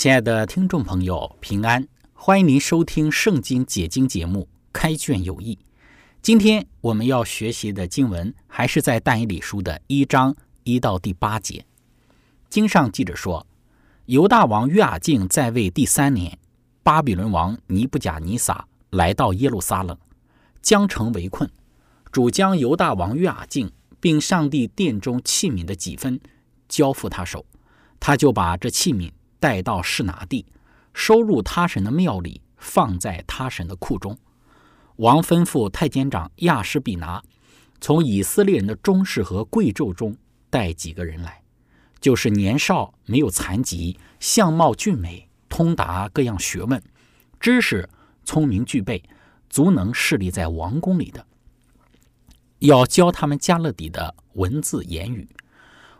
亲爱的听众朋友，平安！欢迎您收听《圣经解经》节目《开卷有益》。今天我们要学习的经文还是在但以理书的一章一到第八节。经上记着说，犹大王约雅敬在位第三年，巴比伦王尼布甲尼撒来到耶路撒冷，将城围困。主将犹大王约雅敬并上帝殿中器皿的几分交付他手，他就把这器皿。带到士拿地，收入他神的庙里，放在他神的库中。王吩咐太监长亚什比拿，从以色列人的中士和贵胄中带几个人来，就是年少没有残疾，相貌俊美，通达各样学问，知识聪明具备，足能侍立在王宫里的，要教他们加勒底的文字言语。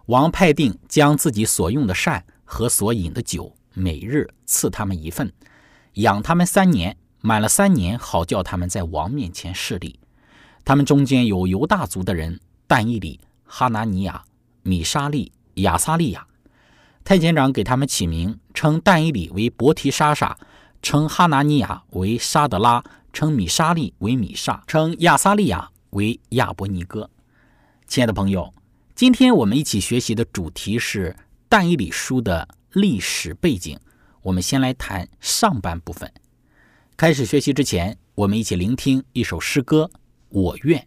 王派定将自己所用的膳。和所饮的酒，每日赐他们一份，养他们三年，满了三年，好叫他们在王面前势立。他们中间有犹大族的人，但以里、哈拿尼亚、米沙利、亚撒利亚。太监长给他们起名，称但以里为伯提沙沙，称哈拿尼亚为沙德拉，称米沙利为米沙，称亚撒利亚为亚伯尼哥。亲爱的朋友，今天我们一起学习的主题是。但以理书的历史背景，我们先来谈上半部分。开始学习之前，我们一起聆听一首诗歌《我愿》。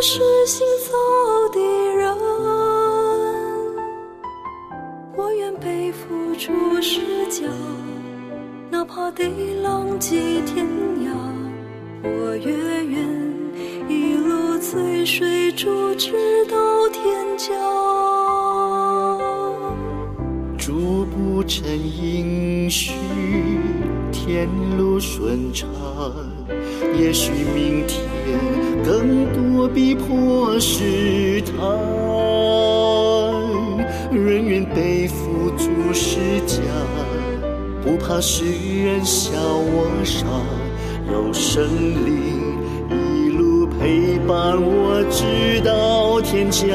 是行走的人我愿背负出世脚哪怕地浪迹天涯我也愿一路追随水逐直到天角逐步成吟时天路顺畅也许明试探，人愿背负主十架，不怕世人笑我傻，有神灵一路陪伴我直到天家。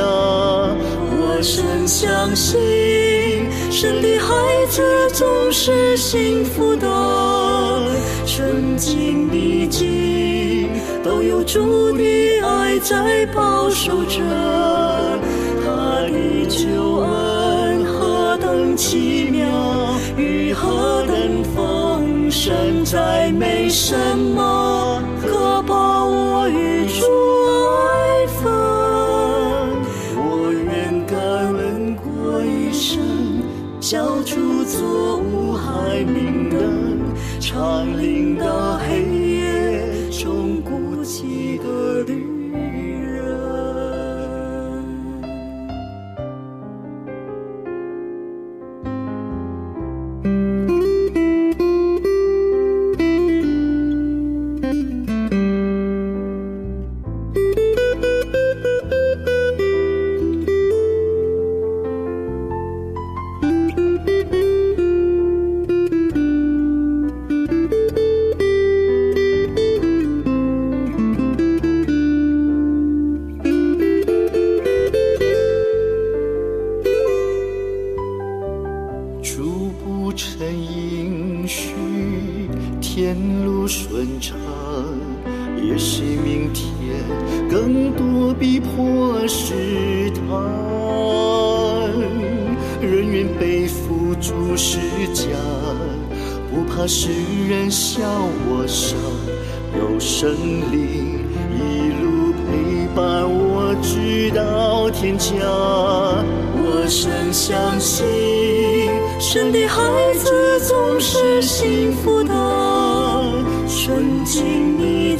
我深相信，神的孩子总是幸福的。圣经历经都有主的爱在保守着，他的救恩何等奇妙，与何等丰盛，再没什么。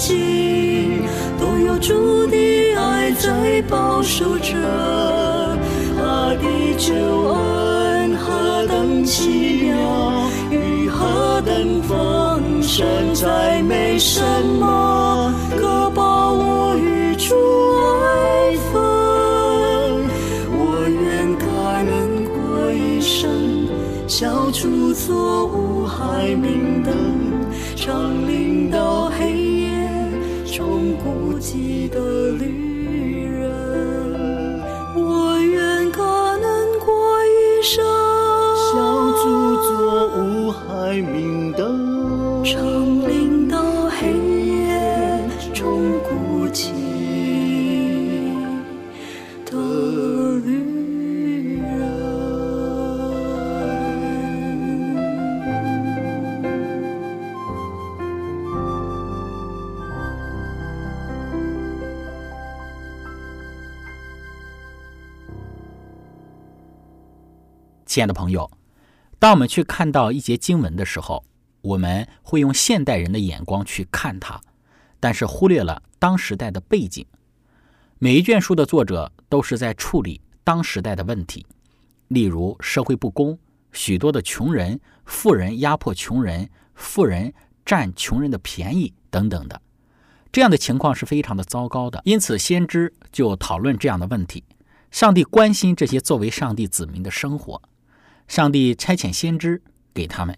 境逆境，都有主的爱在保守着。他的救恩何等奇妙，与何等丰盛，再没什么亲爱的朋友，当我们去看到一节经文的时候，我们会用现代人的眼光去看它，但是忽略了当时代的背景。每一卷书的作者都是在处理当时代的问题，例如社会不公，许多的穷人、富人压迫穷人，富人占穷人的便宜等等的，这样的情况是非常的糟糕的。因此，先知就讨论这样的问题。上帝关心这些作为上帝子民的生活。上帝差遣先知给他们，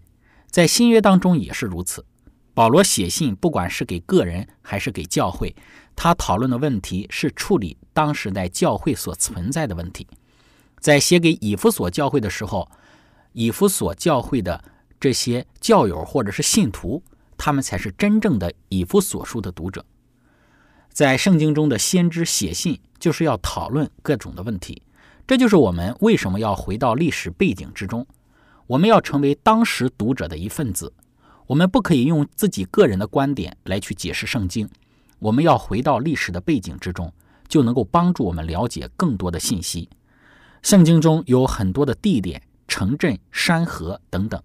在新约当中也是如此。保罗写信，不管是给个人还是给教会，他讨论的问题是处理当时在教会所存在的问题。在写给以弗所教会的时候，以弗所教会的这些教友或者是信徒，他们才是真正的以弗所书的读者。在圣经中的先知写信，就是要讨论各种的问题。这就是我们为什么要回到历史背景之中，我们要成为当时读者的一份子。我们不可以用自己个人的观点来去解释圣经，我们要回到历史的背景之中，就能够帮助我们了解更多的信息。圣经中有很多的地点、城镇、山河等等。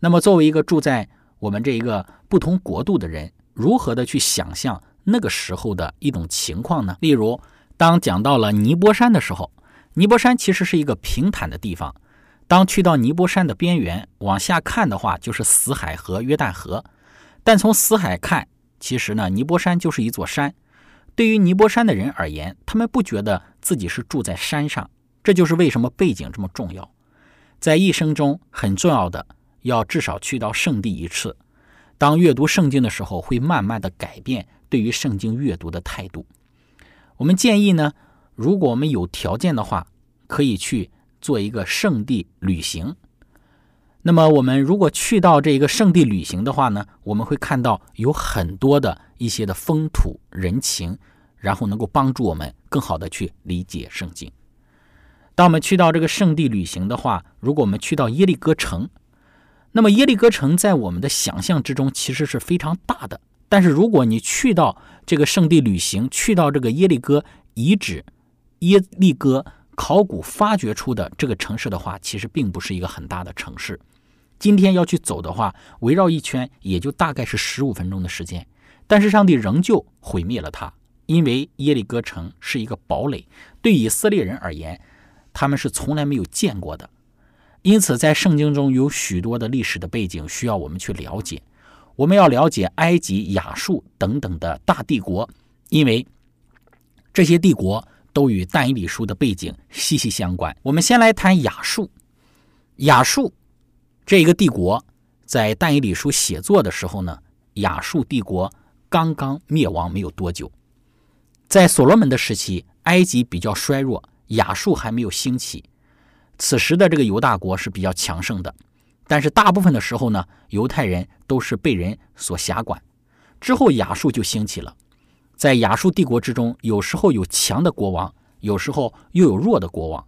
那么，作为一个住在我们这一个不同国度的人，如何的去想象那个时候的一种情况呢？例如，当讲到了尼泊山的时候，尼泊山其实是一个平坦的地方。当去到尼泊山的边缘往下看的话，就是死海和约旦河。但从死海看，其实呢，尼泊山就是一座山。对于尼泊山的人而言，他们不觉得自己是住在山上。这就是为什么背景这么重要。在一生中很重要的，要至少去到圣地一次。当阅读圣经的时候，会慢慢的改变对于圣经阅读的态度。我们建议呢，如果我们有条件的话，可以去。做一个圣地旅行，那么我们如果去到这个圣地旅行的话呢，我们会看到有很多的一些的风土人情，然后能够帮助我们更好的去理解圣经。当我们去到这个圣地旅行的话，如果我们去到耶利哥城，那么耶利哥城在我们的想象之中其实是非常大的，但是如果你去到这个圣地旅行，去到这个耶利哥遗址，耶利哥。考古发掘出的这个城市的话，其实并不是一个很大的城市。今天要去走的话，围绕一圈也就大概是十五分钟的时间。但是上帝仍旧毁灭了它，因为耶利哥城是一个堡垒，对以色列人而言，他们是从来没有见过的。因此，在圣经中有许多的历史的背景需要我们去了解。我们要了解埃及、亚述等等的大帝国，因为这些帝国。都与但以理书的背景息息相关。我们先来谈亚述。亚述这一个帝国在但以理书写作的时候呢，亚述帝国刚刚灭亡没有多久。在所罗门的时期，埃及比较衰弱，亚述还没有兴起。此时的这个犹大国是比较强盛的。但是大部分的时候呢，犹太人都是被人所辖管。之后亚述就兴起了，在亚述帝国之中，有时候有强的国王，有时候又有弱的国王。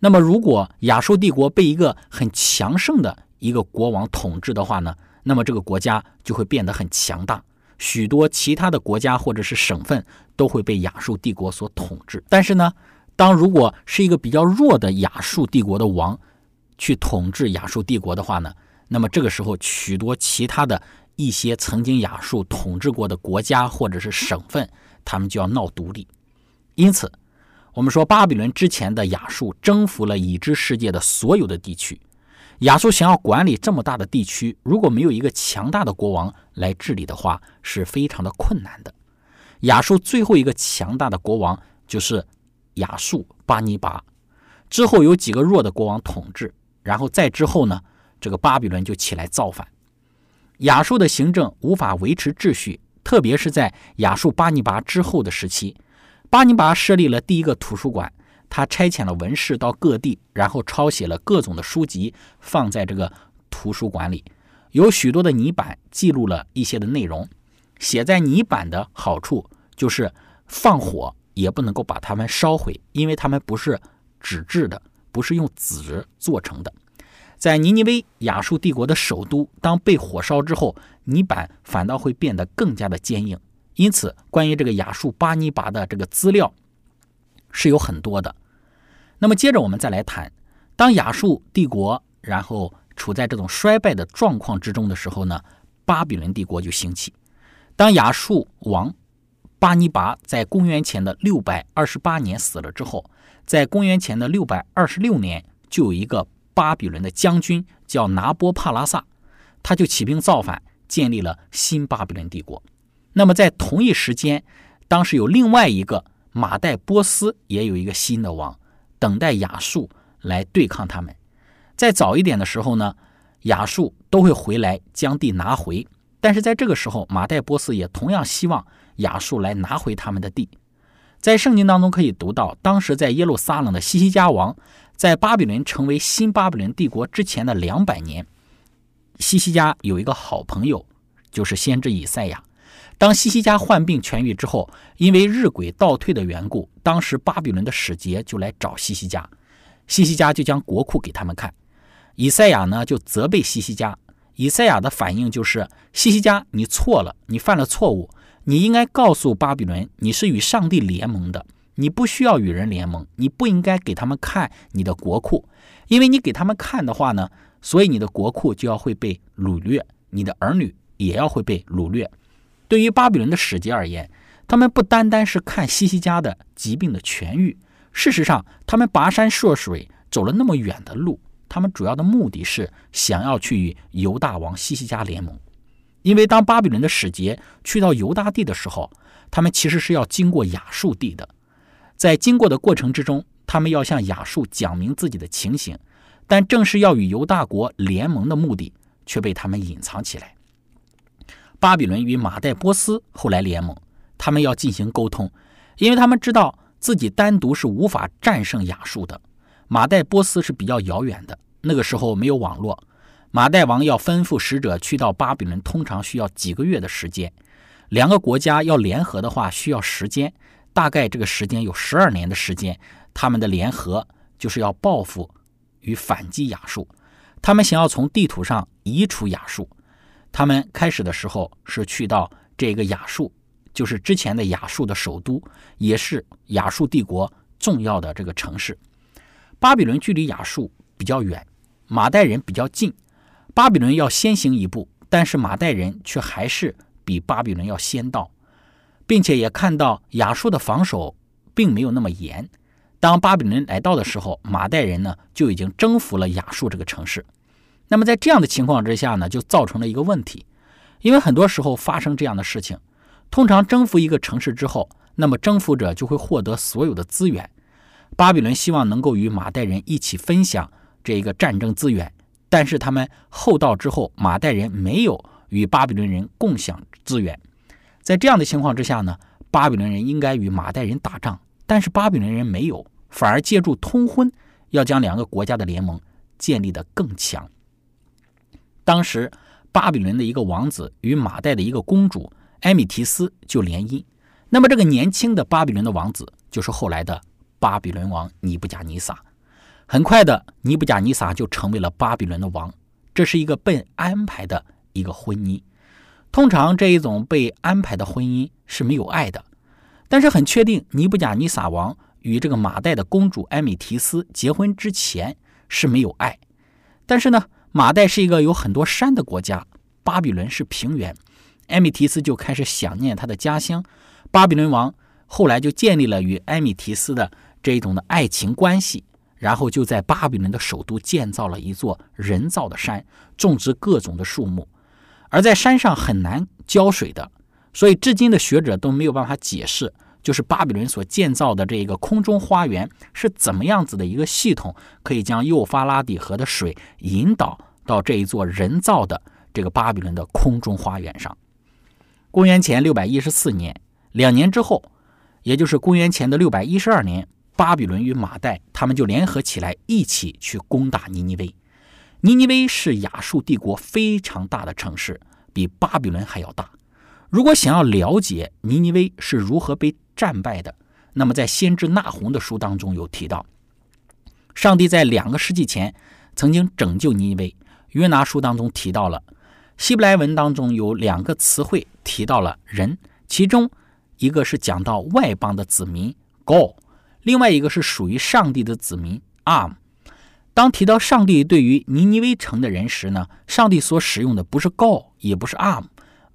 那么，如果亚述帝国被一个很强盛的一个国王统治的话呢，那么这个国家就会变得很强大，许多其他的国家或者是省份都会被亚述帝国所统治。但是呢，当如果是一个比较弱的亚述帝国的王去统治亚述帝国的话呢，那么这个时候许多其他的一些曾经亚述统治过的国家或者是省份，他们就要闹独立。因此。我们说，巴比伦之前的亚述征服了已知世界的所有的地区。亚述想要管理这么大的地区，如果没有一个强大的国王来治理的话，是非常的困难的。亚述最后一个强大的国王就是亚述巴尼拔，之后有几个弱的国王统治，然后再之后呢，这个巴比伦就起来造反。亚述的行政无法维持秩序，特别是在亚述巴尼拔之后的时期。巴尼拔设立了第一个图书馆，他差遣了文士到各地，然后抄写了各种的书籍，放在这个图书馆里。有许多的泥板记录了一些的内容。写在泥板的好处就是放火也不能够把它们烧毁，因为它们不是纸质的，不是用纸做成的。在尼尼微亚述帝国的首都，当被火烧之后，泥板反倒会变得更加的坚硬。因此，关于这个亚述巴尼拔的这个资料是有很多的。那么，接着我们再来谈，当亚述帝国然后处在这种衰败的状况之中的时候呢，巴比伦帝国就兴起。当亚述王巴尼拔在公元前的六百二十八年死了之后，在公元前的六百二十六年，就有一个巴比伦的将军叫拿波帕拉萨，他就起兵造反，建立了新巴比伦帝国。那么在同一时间，当时有另外一个马代波斯也有一个新的王，等待亚述来对抗他们。在早一点的时候呢，亚述都会回来将地拿回，但是在这个时候，马代波斯也同样希望亚述来拿回他们的地。在圣经当中可以读到，当时在耶路撒冷的西西家王，在巴比伦成为新巴比伦帝国之前的两百年，西西家有一个好朋友，就是先知以赛亚。当西西家患病痊愈之后，因为日晷倒退的缘故，当时巴比伦的使节就来找西西家，西西家就将国库给他们看。以赛亚呢就责备西西家，以赛亚的反应就是：西西家，你错了，你犯了错误，你应该告诉巴比伦，你是与上帝联盟的，你不需要与人联盟，你不应该给他们看你的国库，因为你给他们看的话呢，所以你的国库就要会被掳掠，你的儿女也要会被掳掠。对于巴比伦的使节而言，他们不单单是看西西家的疾病的痊愈，事实上，他们跋山涉水走了那么远的路，他们主要的目的是想要去与犹大王西西家联盟。因为当巴比伦的使节去到犹大地的时候，他们其实是要经过亚述地的，在经过的过程之中，他们要向亚述讲明自己的情形，但正是要与犹大国联盟的目的却被他们隐藏起来。巴比伦与马代波斯后来联盟，他们要进行沟通，因为他们知道自己单独是无法战胜亚述的。马代波斯是比较遥远的，那个时候没有网络，马代王要吩咐使者去到巴比伦，通常需要几个月的时间。两个国家要联合的话，需要时间，大概这个时间有十二年的时间。他们的联合就是要报复与反击亚述，他们想要从地图上移除亚述。他们开始的时候是去到这个亚述，就是之前的亚述的首都，也是亚述帝国重要的这个城市。巴比伦距离亚述比较远，马代人比较近，巴比伦要先行一步，但是马代人却还是比巴比伦要先到，并且也看到亚述的防守并没有那么严。当巴比伦来到的时候，马代人呢就已经征服了亚述这个城市。那么在这样的情况之下呢，就造成了一个问题，因为很多时候发生这样的事情，通常征服一个城市之后，那么征服者就会获得所有的资源。巴比伦希望能够与马代人一起分享这一个战争资源，但是他们后到之后，马代人没有与巴比伦人共享资源。在这样的情况之下呢，巴比伦人应该与马代人打仗，但是巴比伦人没有，反而借助通婚，要将两个国家的联盟建立得更强。当时巴比伦的一个王子与马代的一个公主埃米提斯就联姻。那么这个年轻的巴比伦的王子就是后来的巴比伦王尼布甲尼撒。很快的，尼布甲尼撒就成为了巴比伦的王。这是一个被安排的一个婚姻。通常这一种被安排的婚姻是没有爱的。但是很确定，尼布甲尼撒王与这个马代的公主埃米提斯结婚之前是没有爱。但是呢，马代是一个有很多山的国家，巴比伦是平原，埃米提斯就开始想念他的家乡。巴比伦王后来就建立了与埃米提斯的这一种的爱情关系，然后就在巴比伦的首都建造了一座人造的山，种植各种的树木，而在山上很难浇水的。所以，至今的学者都没有办法解释，就是巴比伦所建造的这一个空中花园是怎么样子的一个系统，可以将幼发拉底河的水引导到这一座人造的这个巴比伦的空中花园上。公元前六百一十四年，两年之后，也就是公元前的六百一十二年，巴比伦与马代他们就联合起来，一起去攻打尼尼微。尼尼微是亚述帝国非常大的城市，比巴比伦还要大。如果想要了解尼尼微是如何被战败的，那么在先知纳洪的书当中有提到，上帝在两个世纪前曾经拯救尼尼微。约拿书当中提到了，希伯来文当中有两个词汇提到了人，其中一个是讲到外邦的子民 go，另外一个是属于上帝的子民 arm。当提到上帝对于尼尼微城的人时呢，上帝所使用的不是 go，也不是 arm。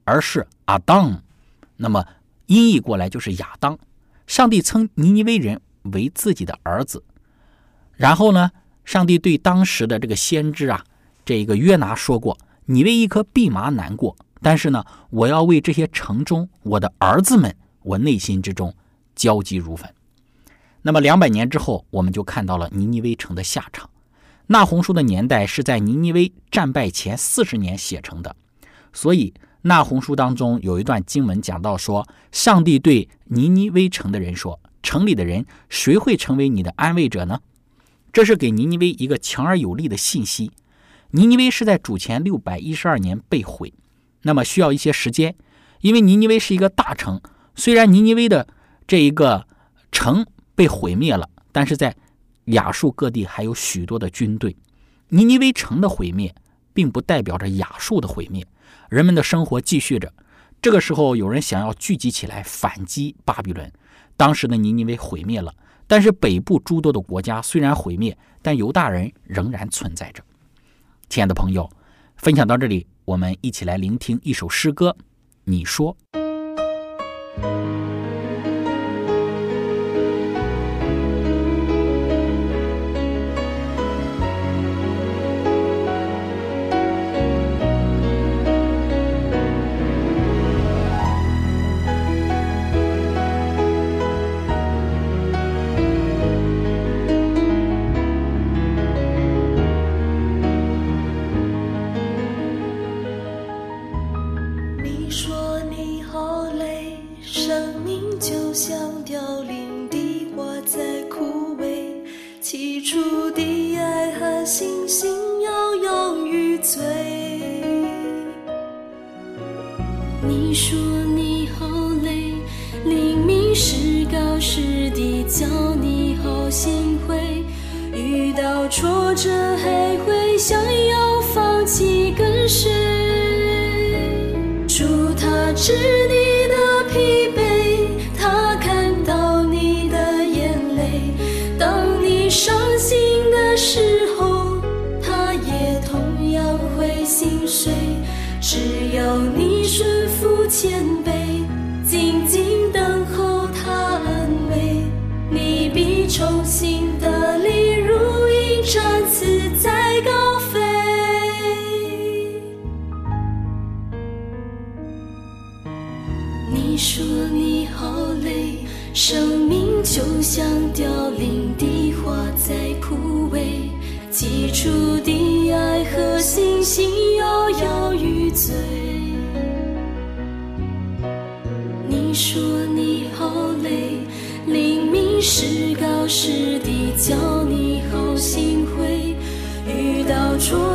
而是阿当，那么音译过来就是亚当。上帝称尼尼微人为自己的儿子。然后呢，上帝对当时的这个先知啊，这一个约拿说过：“你为一颗蓖麻难过，但是呢，我要为这些城中我的儿子们，我内心之中焦急如焚。”那么两百年之后，我们就看到了尼尼微城的下场。那红书的年代是在尼尼微战败前四十年写成的，所以。那红书当中有一段经文讲到说，上帝对尼尼微城的人说：“城里的人谁会成为你的安慰者呢？”这是给尼尼微一个强而有力的信息。尼尼微是在主前六百一十二年被毁，那么需要一些时间，因为尼尼微是一个大城。虽然尼尼微的这一个城被毁灭了，但是在亚述各地还有许多的军队。尼尼微城的毁灭，并不代表着亚述的毁灭。人们的生活继续着。这个时候，有人想要聚集起来反击巴比伦。当时的尼尼微毁灭了，但是北部诸多的国家虽然毁灭，但犹大人仍然存在着。亲爱的朋友，分享到这里，我们一起来聆听一首诗歌。你说。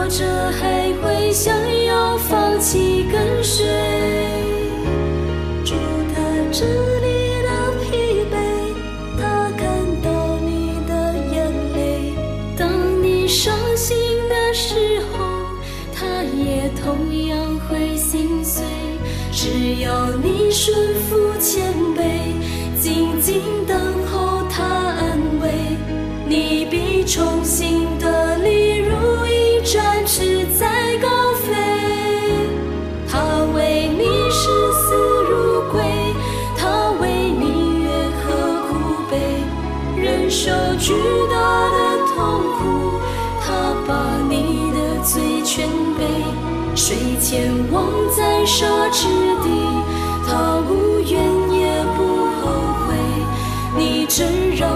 着还会想要放弃跟随，主他知你的疲惫，他看到你的眼泪。当你伤心的时候，他也同样会心碎。只要你顺服谦卑，静静等水前望在沙池底，他无怨也不后悔。你真让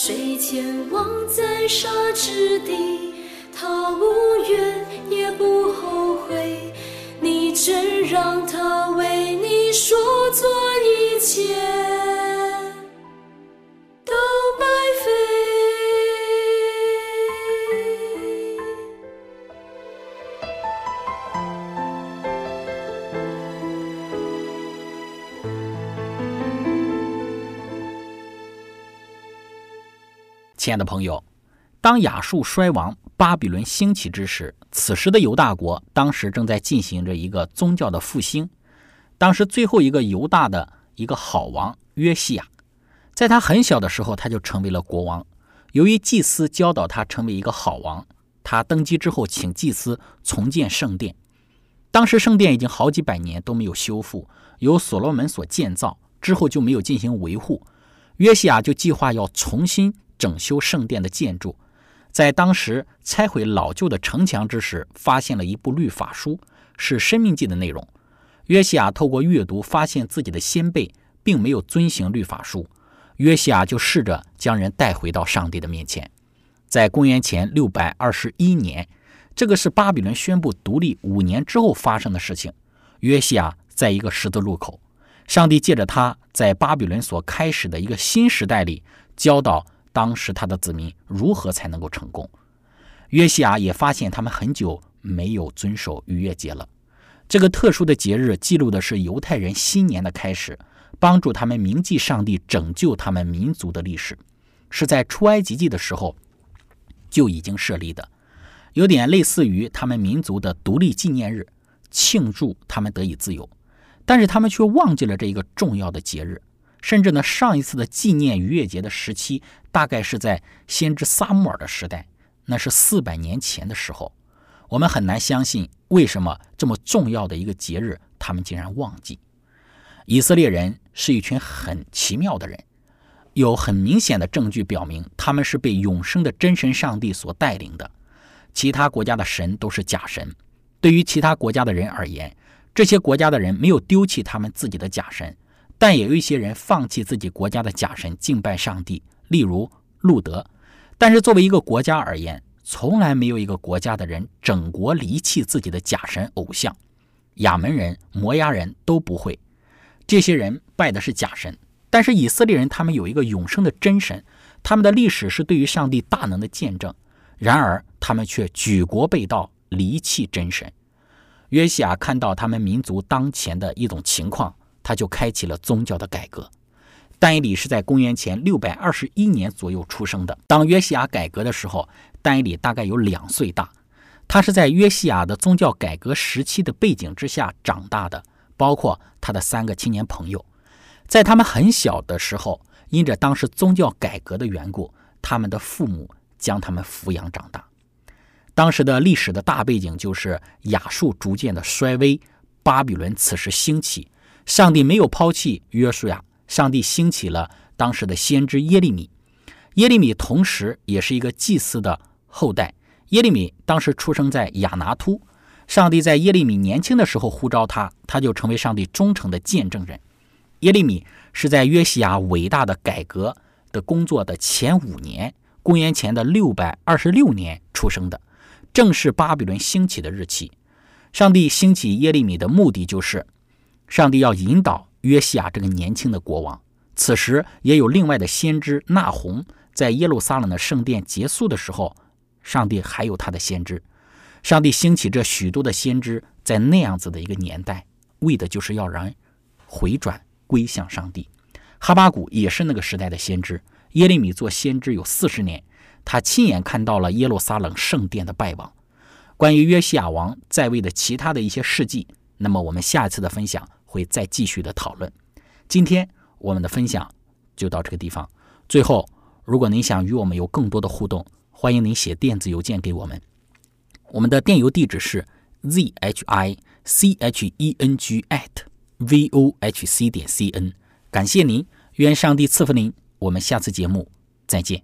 水前望在沙之地，他无怨也不后悔。你真让他为你说做一切。亲爱的朋友，当亚述衰亡、巴比伦兴起之时，此时的犹大国当时正在进行着一个宗教的复兴。当时最后一个犹大的一个好王约西亚，在他很小的时候，他就成为了国王。由于祭司教导他成为一个好王，他登基之后，请祭司重建圣殿。当时圣殿已经好几百年都没有修复，由所罗门所建造，之后就没有进行维护。约西亚就计划要重新整修圣殿的建筑。在当时拆毁老旧的城墙之时，发现了一部律法书，是《生命记》的内容。约西亚透过阅读，发现自己的先辈并没有遵行律法书。约西亚就试着将人带回到上帝的面前。在公元前六百二十一年，这个是巴比伦宣布独立五年之后发生的事情。约西亚在一个十字路口，上帝借着他在巴比伦所开始的一个新时代里，教导当时他的子民如何才能够成功。约西亚也发现他们很久没有遵守逾越节了。这个特殊的节日记录的是犹太人新年的开始，帮助他们铭记上帝拯救他们民族的历史，是在出埃及记的时候就已经设立的，有点类似于他们民族的独立纪念日，庆祝他们得以自由。但是他们却忘记了这一个重要的节日，甚至呢，上一次的纪念逾越节的时期大概是在先知撒母耳的时代，那是四百年前的时候。我们很难相信，为什么这么重要的一个节日，他们竟然忘记。以色列人是一群很奇妙的人，有很明显的证据表明，他们是被永生的真神上帝所带领的。其他国家的神都是假神。对于其他国家的人而言，这些国家的人没有丢弃他们自己的假神，但也有一些人放弃自己国家的假神，敬拜上帝，例如路德。但是作为一个国家而言，从来没有一个国家的人整国离弃自己的假神偶像，亚门人、摩押人都不会。这些人拜的是假神，但是以色列人他们有一个永生的真神，他们的历史是对于上帝大能的见证。然而他们却举国背道，离弃真神。约西亚看到他们民族当前的一种情况，他就开启了宗教的改革。但以理是在公元前六百二十一年左右出生的。当约西亚改革的时候，但以理大概有两岁大。他是在约西亚的宗教改革时期的背景之下长大的，包括他的三个青年朋友，在他们很小的时候，因着当时宗教改革的缘故，他们的父母将他们抚养长大。当时的历史的大背景就是亚述逐渐的衰微，巴比伦此时兴起。上帝没有抛弃约书亚，上帝兴起了当时的先知耶利米。耶利米同时也是一个祭司的后代。耶利米当时出生在亚拿突，上帝在耶利米年轻的时候呼召他，他就成为上帝忠诚的见证人。耶利米是在约西亚伟大的改革的工作的前五年，公元前的六百二十六年出生的。正是巴比伦兴起的日期。上帝兴起耶利米的目的就是，上帝要引导约西亚这个年轻的国王。此时也有另外的先知纳洪，在耶路撒冷的圣殿结束的时候，上帝还有他的先知。上帝兴起这许多的先知，在那样子的一个年代，为的就是要人回转归向上帝。哈巴谷也是那个时代的先知。耶利米做先知有四十年。他亲眼看到了耶路撒冷圣殿的败亡。关于约西亚王在位的其他的一些事迹，那么我们下一次的分享会再继续的讨论。今天我们的分享就到这个地方。最后，如果您想与我们有更多的互动，欢迎您写电子邮件给我们。我们的电邮地址是 z h i c h e n g at v o h c 点 c n。感谢您，愿上帝赐福您。我们下次节目再见。